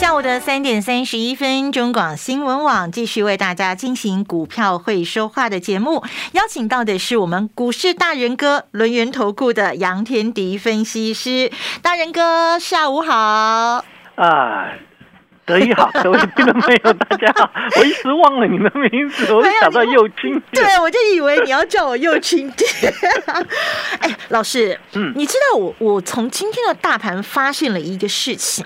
下午的三点三十一分，中广新闻网继续为大家进行股票会说话的节目，邀请到的是我们股市大人哥轮源投顾的杨天迪分析师，大人哥下午好。啊，德一好，各位听众朋友大家好，我一时忘了你的名字，我想到又青，对我就以为你要叫我又青点，哎，老师，嗯，你知道我我从今天的大盘发现了一个事情。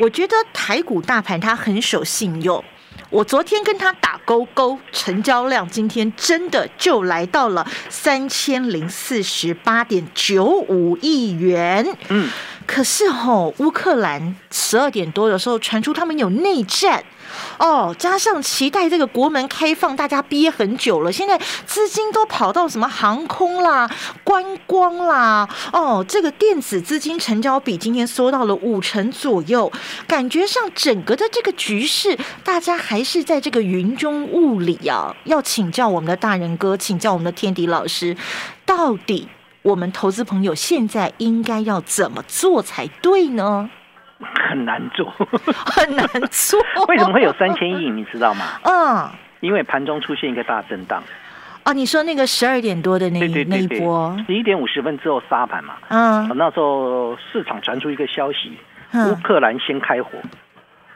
我觉得台股大盘它很守信用，我昨天跟他打勾勾，成交量今天真的就来到了三千零四十八点九五亿元。嗯，可是吼，乌克兰十二点多的时候传出他们有内战。哦，加上期待这个国门开放，大家憋很久了。现在资金都跑到什么航空啦、观光啦。哦，这个电子资金成交比今天缩到了五成左右，感觉上整个的这个局势，大家还是在这个云中雾里啊。要请教我们的大人哥，请教我们的天迪老师，到底我们投资朋友现在应该要怎么做才对呢？很难做，很难做。为什么会有三千亿？你知道吗？嗯，因为盘中出现一个大震荡。哦，你说那个十二点多的那那一波，十一点五十分之后杀盘嘛。嗯，那时候市场传出一个消息，乌克兰先开火。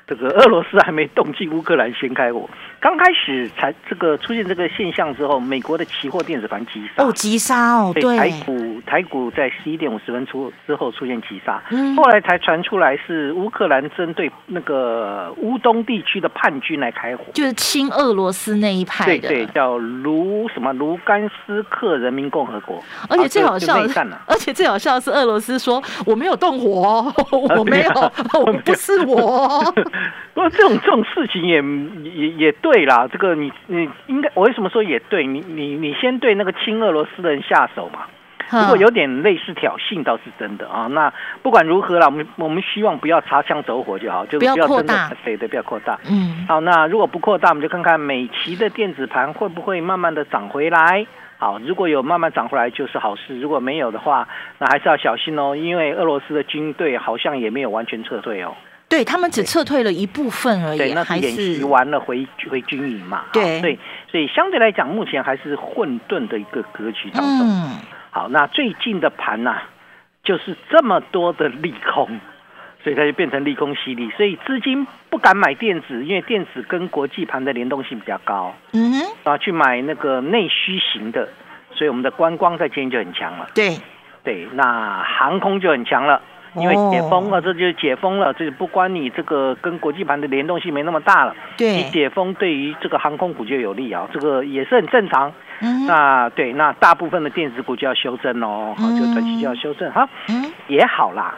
这个俄罗斯还没动静，乌克兰先开火。刚开始才这个出现这个现象之后，美国的期货电子盘急杀。哦，急杀哦，对，台股台股在十一点五十分出之后出现急杀，后来才传出来是乌克兰针对那个乌东地区的叛军来开火，就是亲俄罗斯那一派的，对对，叫卢什么卢甘斯克人民共和国，而且最好笑的，而且最好笑的是俄罗斯说我没有动火，我没有，我不是我。不过这种这种事情也也也对啦，这个你你应该我为什么说也对？你你你先对那个亲俄罗斯的人下手嘛？如果有点类似挑衅，倒是真的啊。那不管如何啦，我们我们希望不要擦枪走火就好，就不要扩大，对对，不要扩大。嗯，好，那如果不扩大，我们就看看美琪的电子盘会不会慢慢的涨回来。好，如果有慢慢涨回来就是好事，如果没有的话，那还是要小心哦，因为俄罗斯的军队好像也没有完全撤退哦。对他们只撤退了一部分而已，还是演习完了回回军营嘛？对，所以所以相对来讲，目前还是混沌的一个格局当中。嗯，好，那最近的盘呐，就是这么多的利空，所以它就变成利空犀利，所以资金不敢买电子，因为电子跟国际盘的联动性比较高。嗯哼，啊，去买那个内需型的，所以我们的观光在今天就很强了。对，对，那航空就很强了。因为解封了，这就解封了，这不关你这个跟国际盘的联动性没那么大了。对，你解封对于这个航空股就有利啊，这个也是很正常。嗯，那对，那大部分的电子股就要修正哦，好，就短期就要修正哈。嗯，也好啦。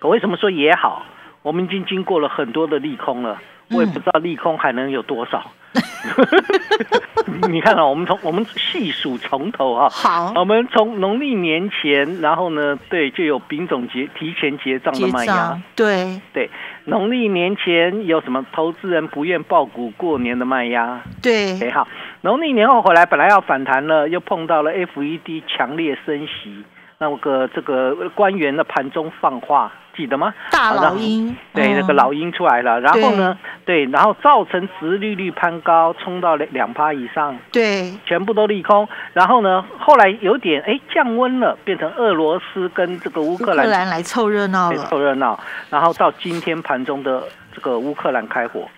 我为什么说也好？我们已经经过了很多的利空了，我也不知道利空还能有多少。你看啊，我们从我们细数从头啊，好，我们从农历年前，然后呢，对，就有丙种结提前结账的卖压，对。对，农历年前有什么投资人不愿爆股过年的卖压，对，哎好，农历年后回来本来要反弹了，又碰到了 FED 强烈升息。那个这个官员的盘中放话，记得吗？大老鹰，对，那个老鹰出来了。然后呢，对，然后造成殖利率攀高，冲到两两趴以上，对，全部都利空。然后呢，后来有点哎降温了，变成俄罗斯跟这个乌克兰来凑热闹了，凑热闹。然后到今天盘中的这个乌克兰开火，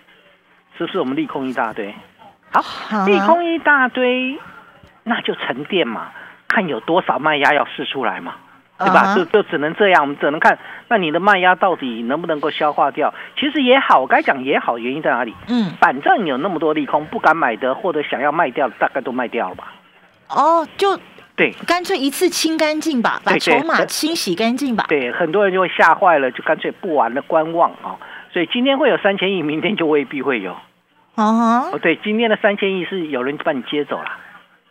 是不是我们利空一大堆？好，利空一大堆，那就沉淀嘛。看有多少卖压要试出来嘛，对吧？就就只能这样，我们只能看那你的卖压到底能不能够消化掉。其实也好，我该讲也好，原因在哪里？嗯，反正有那么多利空，不敢买的或者想要卖掉的，大概都卖掉了吧。哦，就对，干脆一次清干净吧，把筹码清洗干净吧。对，很多人就会吓坏了，就干脆不玩了，观望啊。所以今天会有三千亿，明天就未必会有。哦，哦，对，今天的三千亿是有人把你接走了，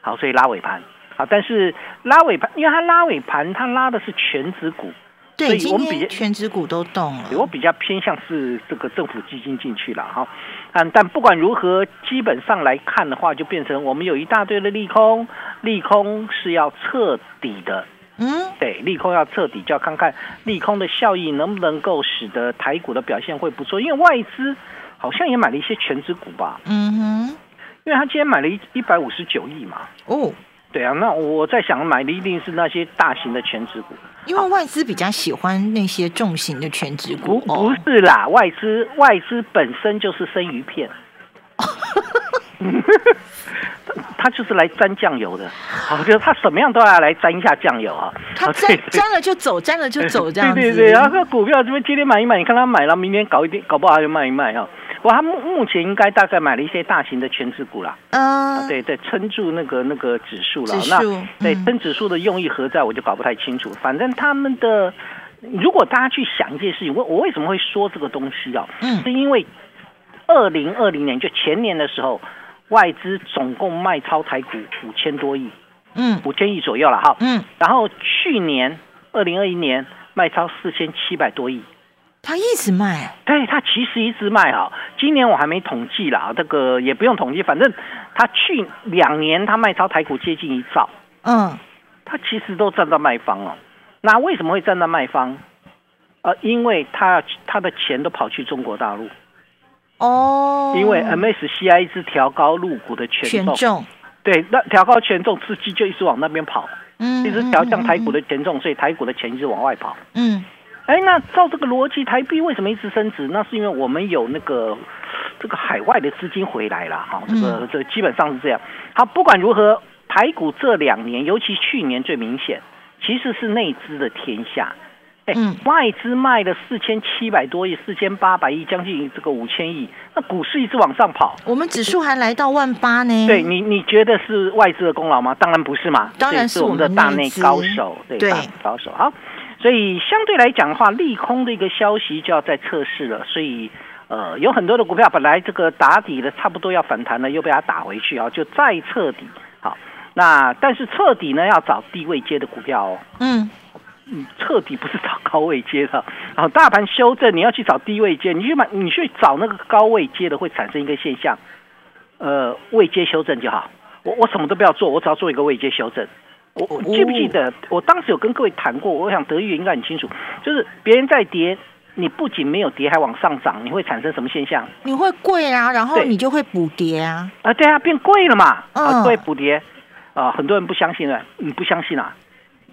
好，所以拉尾盘，好，但是拉尾盘，因为它拉尾盘，它拉的是全指股。对，我们比全指股都动了。我比较偏向是这个政府基金进去了哈，嗯，但不管如何，基本上来看的话，就变成我们有一大堆的利空，利空是要彻底的。嗯，对，利空要彻底，就要看看利空的效益能不能够使得台股的表现会不错。因为外资好像也买了一些全指股吧。嗯哼，因为他今天买了一一百五十九亿嘛。哦。对啊，那我在想买的一定是那些大型的全职股，因为外资比较喜欢那些重型的全职股。不不是啦，外资外资本身就是生鱼片，他就是来沾酱油的。我觉得他什么样都要来沾一下酱油啊。他沾沾了就走，沾了就走这样子。对对对，然后股票这边今天买一买，你看他买了，明天搞一点，搞不好就卖一卖啊。不过他目目前应该大概买了一些大型的全指股啦，啊，对对，撑住那个那个指数了。那对撑指数的用意何在，我就搞不太清楚。反正他们的，如果大家去想一件事情，我我为什么会说这个东西啊？嗯，是因为二零二零年就前年的时候，外资总共卖超台股五千多亿，嗯，五千亿左右了哈，嗯，然后去年二零二一年卖超四千七百多亿。他一直卖，对他其实一直卖哈。今年我还没统计啦，这个也不用统计，反正他去两年他卖超台股接近一兆，嗯，他其实都站在卖方哦。那为什么会站在卖方？呃，因为他他的钱都跑去中国大陆，哦，因为 MSCI 一直调高入股的权重，对，那调高权重，资金就一直往那边跑，嗯，一直调降台股的权重，所以台股的钱一直往外跑，嗯。哎，那照这个逻辑，台币为什么一直升值？那是因为我们有那个这个海外的资金回来了，哈，这个这基本上是这样。好，不管如何，台股这两年，尤其去年最明显，其实是内资的天下。哎，外资卖了四千七百多亿，四千八百亿，将近这个五千亿，那股市一直往上跑，我们指数还来到万八呢。对你，你觉得是外资的功劳吗？当然不是嘛，当然是我们的大内高手，对，高手。好。所以相对来讲的话，利空的一个消息就要在测试了。所以，呃，有很多的股票本来这个打底的差不多要反弹了，又被它打回去啊，就再彻底。好，那但是彻底呢，要找低位接的股票哦。嗯，嗯，彻底不是找高位接的。然后大盘修正，你要去找低位接，你去买，你去找那个高位接的，会产生一个现象，呃，位接修正就好。我我什么都不要做，我只要做一个位接修正。我记不记得，我当时有跟各位谈过，我想德裕应该很清楚，就是别人在跌，你不仅没有跌，还往上涨，你会产生什么现象？你会贵啊，然后你就会补跌啊。啊，对啊，变贵了嘛，啊，会补跌啊，很多人不相信了，你不相信啊？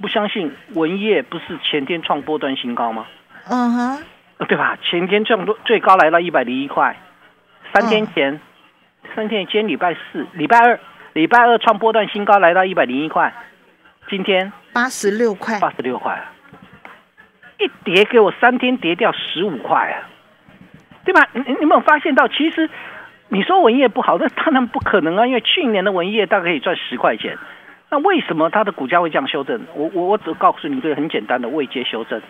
不相信文业不是前天创波段新高吗？嗯哼，对吧？前天创多最高来到一百零一块，三天前，三天前礼拜四、礼拜二、礼拜二创波段新高来到一百零一块。今天八十六块，八十六块，一跌给我三天跌掉十五块啊，对吧？你你有没有发现到？其实你说文业不好，那当然不可能啊，因为去年的文业大概可以赚十块钱，那为什么它的股价会这样修正？我我我只告诉你一个很简单的未接修正。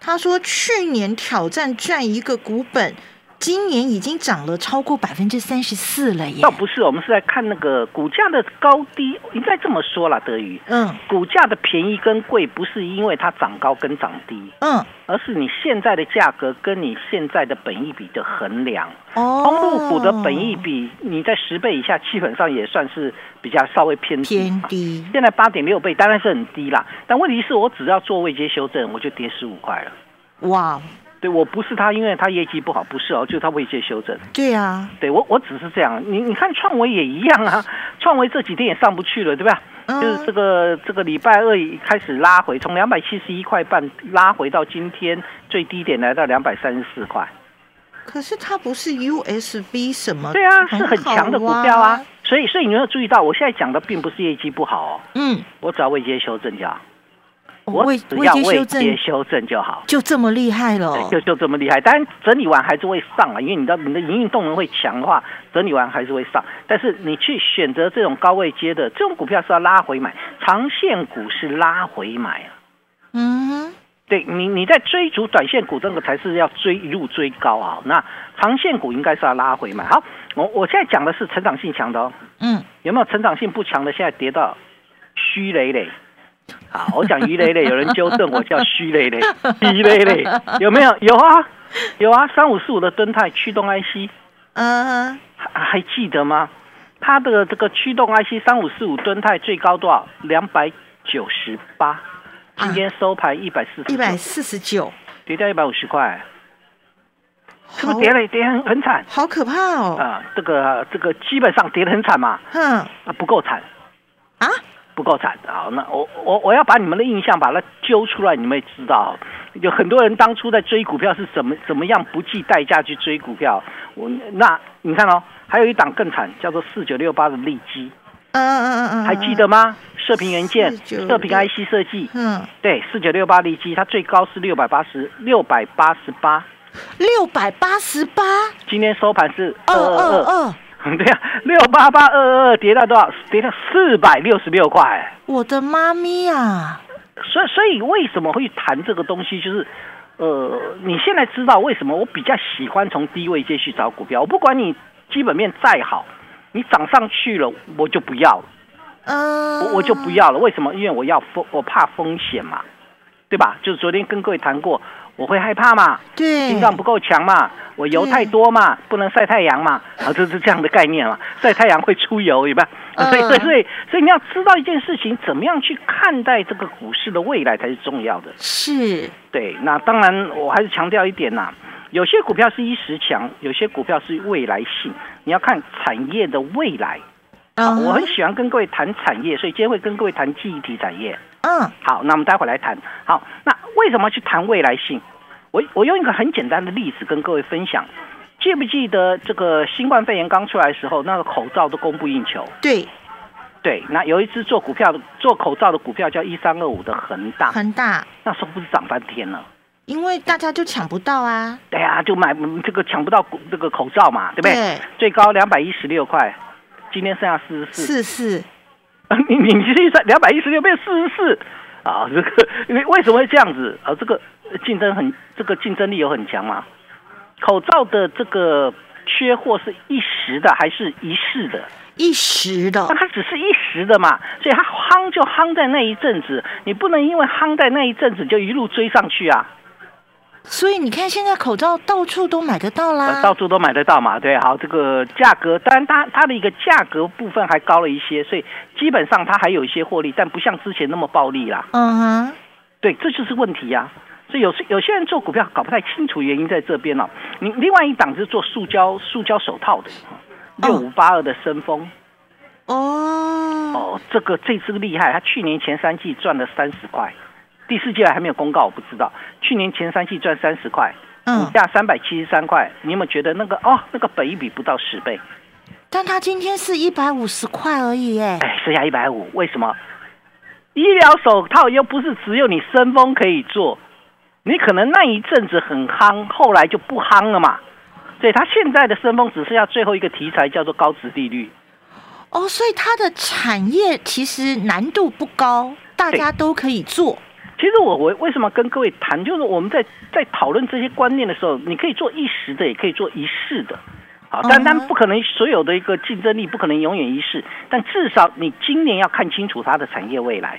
他说去年挑战赚一个股本。今年已经涨了超过百分之三十四了耶！倒不是，我们是在看那个股价的高低。应该这么说啦，德宇，嗯，股价的便宜跟贵不是因为它涨高跟涨低，嗯，而是你现在的价格跟你现在的本益比的衡量。哦，通路股的本益比你在十倍以下，基本上也算是比较稍微偏低。偏低。现在八点六倍当然是很低啦，但问题是我只要做位阶修正，我就跌十五块了。哇！对我不是他，因为他业绩不好，不是哦，就是他未接修正。对呀，对我我只是这样。你你看创维也一样啊，创维这几天也上不去了，对吧？就是这个这个礼拜二开始拉回，从两百七十一块半拉回到今天最低点来到两百三十四块。可是它不是 USB 什么？对啊，是很强的股票啊。所以所以你要注意到，我现在讲的并不是业绩不好哦。嗯，我只要未接修正就好。我只要未接修正就好，就这么厉害了，就就这么厉害。当然整理完还是会上啊，因为你的你的营运动能会强的话，整理完还是会上。但是你去选择这种高位接的这种股票是要拉回买，长线股是拉回买啊。嗯，对你，你在追逐短线股，这个才是要追一路追高啊。那长线股应该是要拉回买。好，我我现在讲的是成长性强的哦。嗯，有没有成长性不强的？现在跌到虚累累。好，我讲鱼累累，有人纠正我叫虚累累，鱼累累有没有？有啊，有啊。三五四五的敦泰驱动 IC，嗯，还还记得吗？它的这个驱动 IC 三五四五敦泰最高多少？两百九十八。今天收盘一百四十，一百四十九，跌掉一百五十块，是不是跌了？跌很很惨，好可怕哦！啊，这个这个基本上跌得很惨嘛，嗯，啊不够惨啊，不够惨啊！那我我我要把你们的印象把它揪出来，你们也知道，有很多人当初在追股票是怎么怎么样不计代价去追股票。我那你看哦，还有一档更惨，叫做四九六八的利基。嗯嗯嗯嗯，还记得吗？射频元件、射频 IC 设计，嗯，对，四九六八利基，它最高是六百八十六百八十八，六百八十八，今天收盘是二二二，对呀，六八八二二二跌到多少？跌到四百六十六块。我的妈咪啊！所以，所以为什么会谈这个东西？就是，呃，你现在知道为什么我比较喜欢从低位接去找股票？我不管你基本面再好。你涨上去了，我就不要了，嗯，我我就不要了。为什么？因为我要风，我怕风险嘛，对吧？就是昨天跟各位谈过，我会害怕嘛，对，心脏不够强嘛，我油太多嘛，不能晒太阳嘛，啊，这是这样的概念嘛，晒太阳会出油，对吧？所以，所以，所以你要知道一件事情，怎么样去看待这个股市的未来才是重要的。是，对。那当然，我还是强调一点呐。有些股票是一时强，有些股票是未来性，你要看产业的未来。啊，我很喜欢跟各位谈产业，所以今天会跟各位谈记忆体产业。嗯，好，那我们待会来谈。好，那为什么去谈未来性？我我用一个很简单的例子跟各位分享。记不记得这个新冠肺炎刚出来的时候，那个口罩都供不应求？对，对。那有一只做股票的做口罩的股票叫一三二五的恒大，恒大那时候不是涨翻天了？因为大家就抢不到啊！对啊，就买这个抢不到这个口罩嘛，对不对？最高两百一十六块，今天剩下四十四。四四，你你你计算两百一十六变四十四啊？这个因为为什么会这样子？啊，这个竞争很，这个竞争力有很强嘛？口罩的这个缺货是一时的还是一世的？一时的，那它只是一时的嘛，所以它夯就夯在那一阵子，你不能因为夯在那一阵子就一路追上去啊。所以你看，现在口罩到处都买得到啦，到处都买得到嘛。对，好，这个价格，当然它它的一个价格部分还高了一些，所以基本上它还有一些获利，但不像之前那么暴利啦。嗯哼，对，这就是问题呀。所以有有些人做股票搞不太清楚原因在这边哦。你另外一档是做塑胶塑胶手套的，六五八二的深丰。哦哦，这个这次厉害，他去年前三季赚了三十块。第四季还没有公告，我不知道。去年前三季赚三十块，股价三百七十三块。你有没有觉得那个哦，那个本一比不到十倍？但他今天是一百五十块而已，哎，哎，剩下一百五，为什么？医疗手套又不是只有你生风可以做，你可能那一阵子很夯，后来就不夯了嘛。所以他现在的生风只剩下最后一个题材，叫做高值利率。哦，所以它的产业其实难度不高，大家都可以做。其实我我为什么跟各位谈，就是我们在在讨论这些观念的时候，你可以做一时的，也可以做一世的，好，但但不可能所有的一个竞争力不可能永远一世，但至少你今年要看清楚它的产业未来，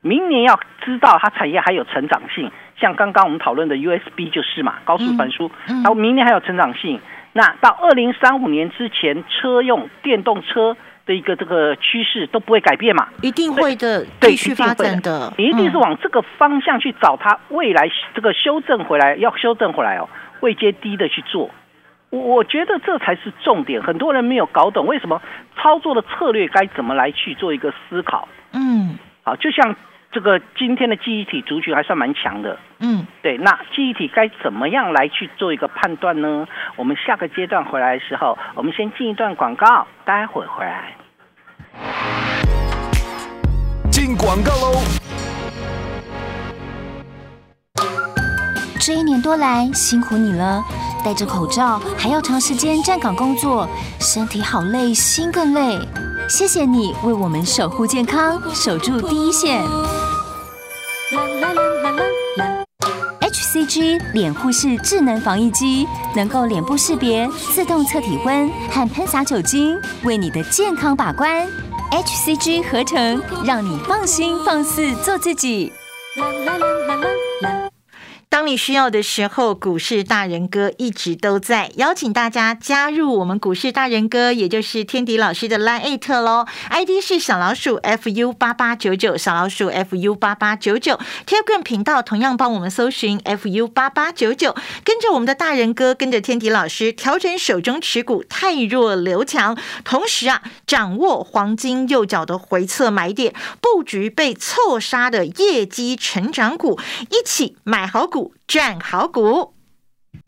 明年要知道它产业还有成长性，像刚刚我们讨论的 USB 就是嘛，高速传输，然后明年还有成长性，那到二零三五年之前，车用电动车。的一个这个趋势都不会改变嘛？一定会的，继续发展的。你一定是往这个方向去找它未来这个修正回来，要修正回来哦，未接低的去做。我我觉得这才是重点，很多人没有搞懂为什么操作的策略该怎么来去做一个思考。嗯，好，就像。这个今天的记忆体族群还算蛮强的，嗯，对。那记忆体该怎么样来去做一个判断呢？我们下个阶段回来的时候，我们先进一段广告，待会回来。进广告喽！这一年多来辛苦你了，戴着口罩还要长时间站岗工作，身体好累，心更累。谢谢你为我们守护健康，守住第一线。G 脸护式智能防疫机，能够脸部识别、自动测体温和喷洒酒精，为你的健康把关。HCG 合成，让你放心放肆做自己。啦啦啦啦啦啦当你需要的时候，股市大人哥一直都在。邀请大家加入我们股市大人哥，也就是天迪老师的 Line e 特喽，ID 是小老鼠 fu 八八九九，小老鼠 fu 八八九九。Telegram 频道同样帮我们搜寻 fu 八八九九，跟着我们的大人哥，跟着天迪老师调整手中持股，太弱留强，同时啊，掌握黄金右脚的回撤买点，布局被错杀的业绩成长股，一起买好股。战好股。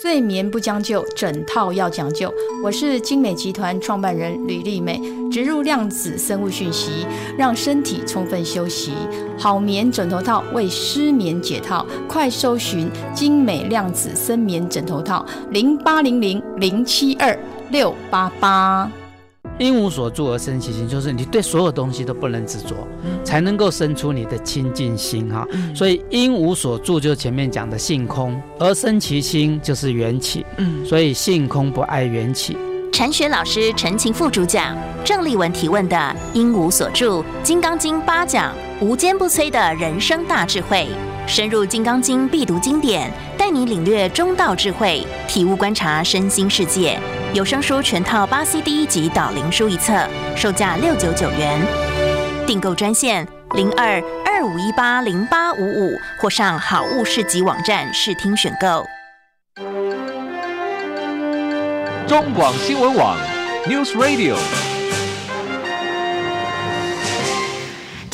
睡眠不将就，枕套要讲究。我是精美集团创办人吕丽美，植入量子生物讯息，让身体充分休息，好眠枕头套为失眠解套。快搜寻精美量子深眠枕头套，零八零零零七二六八八。因无所住而生其心，就是你对所有东西都不能执着，才能够生出你的清净心哈。所以因无所住，就是前面讲的性空而生其心，就是缘起。嗯，所以性空不爱缘起。禅学老师陈情副主讲，郑立文提问的因无所住，《金刚经》八讲，无坚不摧的人生大智慧，深入《金刚经》必读经典，带你领略中道智慧，体悟观察身心世界。有声书全套八 CD，一集导灵书一册，售价六九九元。订购专线零二二五一八零八五五，或上好物市集网站试听选购。中广新闻网，News Radio。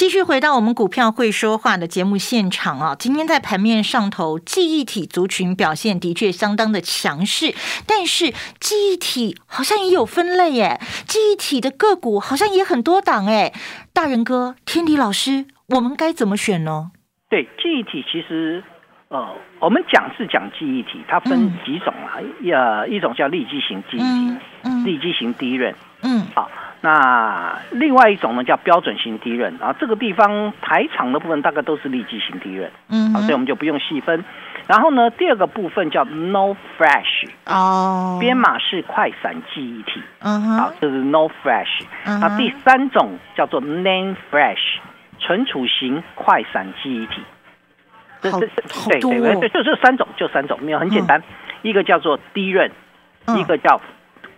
继续回到我们股票会说话的节目现场啊！今天在盘面上头，记忆体族群表现的确相当的强势，但是记忆体好像也有分类耶，记忆体的个股好像也很多档哎。大人哥，天迪老师，我们该怎么选呢？对，记忆体其实呃，我们讲是讲记忆体，它分几种啊？呃，一种叫立基型记忆体，立基型低润，嗯，好。那另外一种呢，叫标准型低润啊，这个地方台场的部分大概都是立即型低润，嗯，好，所以我们就不用细分。然后呢，第二个部分叫 No Flash 哦，编码式快闪记忆体，嗯哼，好，这是 No Flash。那第三种叫做 Name Flash 存储型快闪记忆体，这这对对对，就这三种，就三种，没有很简单，一个叫做低润，一个叫。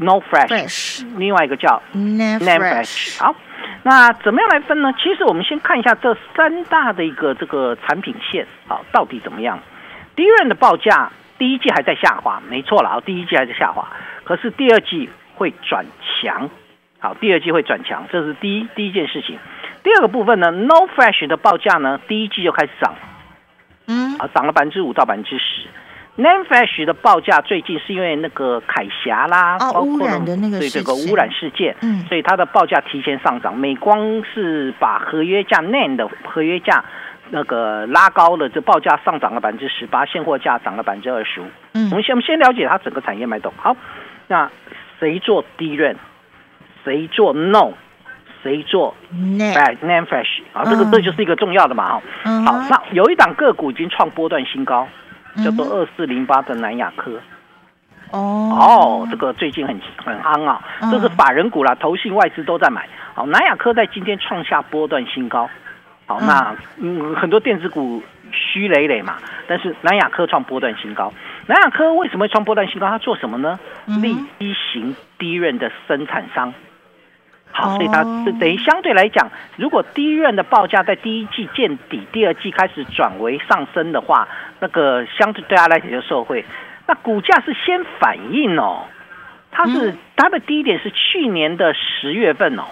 No fresh，另外一个叫 name fresh。好，那怎么样来分呢？其实我们先看一下这三大的一个这个产品线，好，到底怎么样？第一任的报价，第一季还在下滑，没错了啊，第一季还在下滑，可是第二季会转强，好，第二季会转强，这是第一第一件事情。第二个部分呢，No fresh 的报价呢，第一季就开始涨，嗯，啊，涨了百分之五到百分之十。Name Flash 的报价最近是因为那个凯霞啦，哦，污染的那个对这个污染事件，嗯，所以它的报价提前上涨。美光是把合约价 Name 的合约价那个拉高了，这报价上涨了百分之十八，现货价涨了百分之二十五。嗯，我们先我们先了解它整个产业脉动。好，那谁做低润？谁做 No？谁做 Name Flash？啊，这个这就是一个重要的嘛，哈。好，那有一档个股已经创波段新高。叫做二四零八的南亚科，哦哦，这个最近很很夯啊，这是法人股啦，投信外资都在买。好，南亚科在今天创下波段新高。好，那嗯很多电子股虚累累嘛，但是南亚科创波段新高。南亚科为什么会创波段新高？它做什么呢？利基型低润的生产商。好，所以它是等于相对来讲，如果第一任的报价在第一季见底，第二季开始转为上升的话，那个相对对它来讲就受惠。那股价是先反应哦，它是它的低点是去年的十月份哦，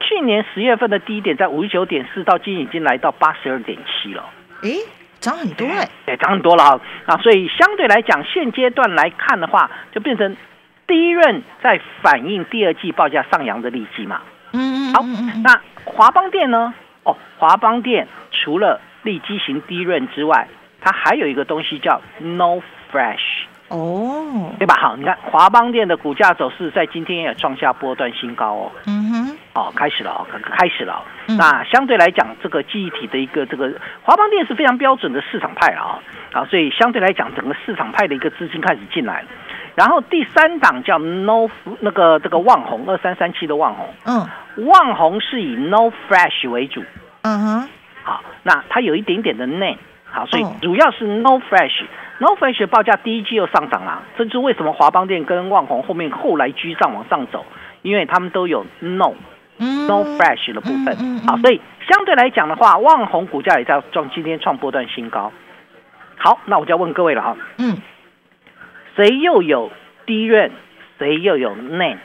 去年十月份的低点在五十九点四，到今已经来到八十二点七了。诶。涨很多哎，对，涨很多了啊啊！所以相对来讲，现阶段来看的话，就变成第一润在反映第二季报价上扬的利基嘛。嗯嗯。好，那华邦电呢？哦，华邦电除了利基型低润之外，它还有一个东西叫 No Fresh。哦，对吧？好，你看华邦电的股价走势在今天也创下波段新高哦。嗯哼，哦，开始了哦，开始了。那相对来讲，这个记忆体的一个这个华邦电是非常标准的市场派了啊。好，所以相对来讲，整个市场派的一个资金开始进来了。然后第三档叫 No 那个这个旺红二三三七的旺红，嗯，旺红是以 No Fresh 为主。嗯哼，好，那它有一点点的 name。好，所以主要是 No Fresh，No Fresh 报价第一季又上涨了，这就是为什么华邦电跟旺宏后面后来居上往上走，因为他们都有 No No Fresh 的部分。好，所以相对来讲的话，旺宏股价也在创今天创波段新高。好，那我就要问各位了哈，嗯，谁又有低润，谁又有 Name？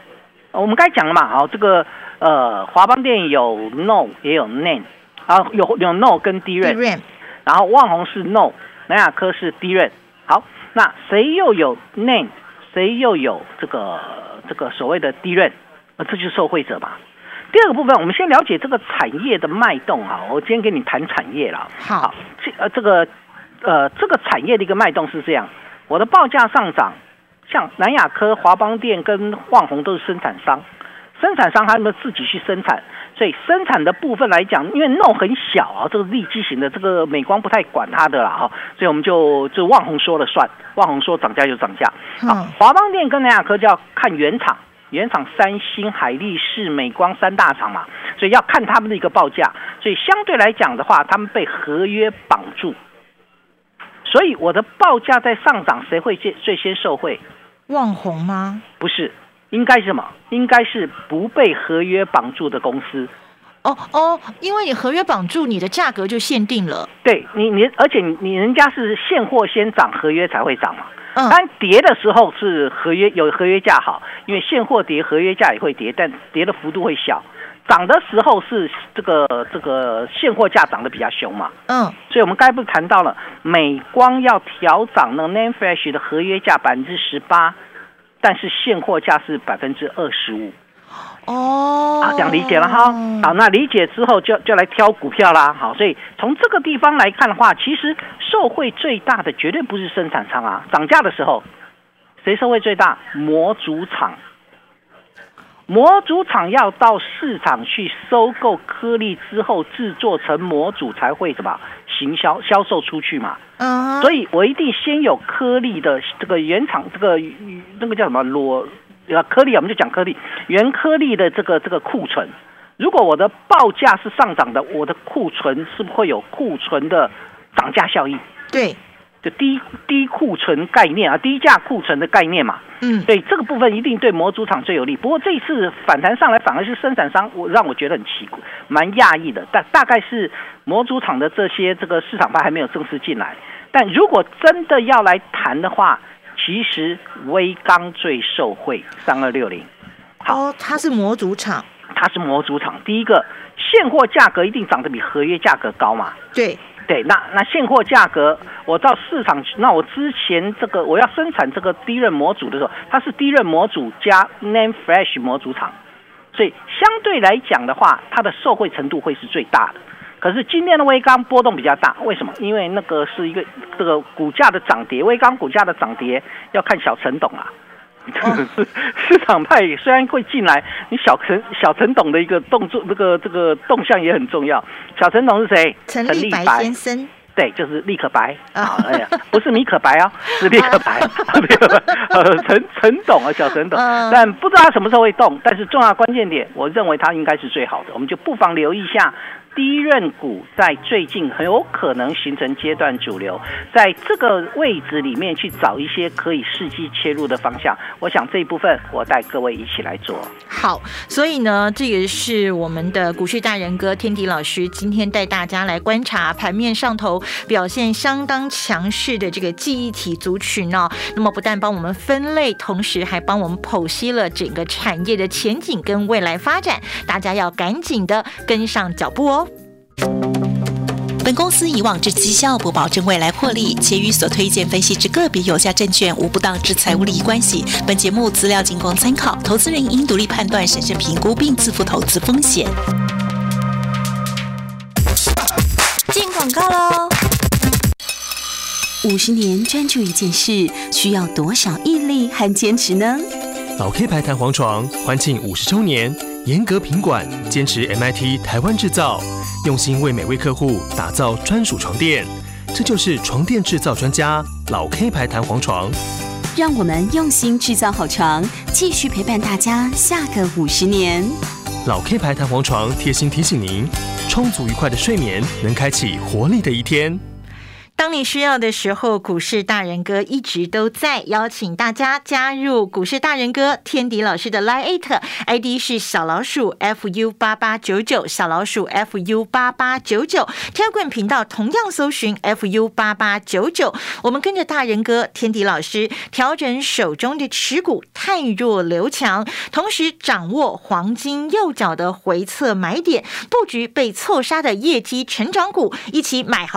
我们该讲了嘛，好，这个呃华邦电有 No 也有 Name，啊有有 No 跟低润。然后万宏是 no，南亚科是低润。好，那谁又有 name，谁又有这个这个所谓的低润？那这就是受惠者吧。第二个部分，我们先了解这个产业的脉动啊。我今天跟你谈产业了。好，这呃这个呃这个产业的一个脉动是这样。我的报价上涨，像南亚科、华邦电跟旺宏都是生产商，生产商他们自己去生产。所以生产的部分来讲，因为 No 很小啊，这个立基型的，这个美光不太管它的啦哈，所以我们就就旺宏说了算，旺宏说涨价就涨价。好，华邦电跟南亚科就要看原厂，原厂三星、海力士、美光三大厂嘛，所以要看他们的一个报价。所以相对来讲的话，他们被合约绑住，所以我的报价在上涨，谁会最最先受惠？旺红吗？不是。应该是什么？应该是不被合约绑住的公司。哦哦，因为你合约绑住，你的价格就限定了。对你，你而且你你人家是现货先涨，合约才会涨嘛。嗯。但跌的时候是合约有合约价好，因为现货跌，合约价也会跌，但跌的幅度会小。涨的时候是这个这个现货价涨得比较凶嘛。嗯。所以我们刚才不是谈到了美光要调涨那个 Name Flash 的合约价百分之十八。但是现货价是百分之二十五，哦，啊，这样理解了哈。好，那理解之后就就来挑股票啦。好，所以从这个地方来看的话，其实受惠最大的绝对不是生产商啊。涨价的时候，谁受惠最大？模组厂。模组厂要到市场去收购颗粒之后，制作成模组才会什么行销销售出去嘛。嗯，所以我一定先有颗粒的这个原厂，这个那个叫什么裸呃颗粒，我们就讲颗粒原颗粒的这个这个库存。如果我的报价是上涨的，我的库存是不是会有库存的涨价效应？对。就低低库存概念啊，低价库存的概念嘛，嗯，所以这个部分一定对模组厂最有利。不过这一次反弹上来，反而是生产商，我让我觉得很奇怪，蛮讶异的。但大概是模组厂的这些这个市场派还没有正式进来。但如果真的要来谈的话，其实微刚最受惠，三二六零。好，它是模组厂，它是模组厂。第一个，现货价格一定涨得比合约价格高嘛？对。对，那那现货价格，我到市场，那我之前这个我要生产这个低润模组的时候，它是低润模组加 Name Fresh 模组厂，所以相对来讲的话，它的受惠程度会是最大的。可是今天的微钢波动比较大，为什么？因为那个是一个这个股价的涨跌，微钢股价的涨跌要看小陈董啊。市场派虽然会进来，你小陈小陈董的一个动作，这个这个动向也很重要。小陈董是谁？陈立白先生。对，就是立可白啊，哎呀，不是米可白啊，是立可白。呃，陈陈董啊，小陈董，但不知道他什么时候会动。但是重要关键点，我认为他应该是最好的，我们就不妨留意一下。低润股在最近很有可能形成阶段主流，在这个位置里面去找一些可以伺机切入的方向。我想这一部分我带各位一起来做。好，所以呢，这个是我们的股市大人哥天迪老师今天带大家来观察盘面上头表现相当强势的这个记忆体族群哦。那么不但帮我们分类，同时还帮我们剖析了整个产业的前景跟未来发展。大家要赶紧的跟上脚步哦。本公司以往之绩效不保证未来获利，且与所推荐分析之个别有价证券无不当之财务利益关系。本节目资料仅供参考，投资人应独立判断、审慎评估并自负投资风险。进广告喽！五十年专注一件事，需要多少毅力和坚持呢？老 K 牌弹簧床欢庆五十周年，严格品管，坚持 MIT 台湾制造，用心为每位客户打造专属床垫。这就是床垫制造专家老 K 牌弹簧床。让我们用心制造好床，继续陪伴大家下个五十年。老 K 牌弹簧床贴心提醒您：充足愉快的睡眠，能开启活力的一天。当你需要的时候，股市大人哥一直都在。邀请大家加入股市大人哥天迪老师的 Line ID 是小老鼠 fu 八八九九，小老鼠 fu 八八九九。Telegram 频道同样搜寻 fu 八八九九。我们跟着大人哥天迪老师调整手中的持股，太弱留强，同时掌握黄金右脚的回测买点，布局被错杀的业绩成长股，一起买好。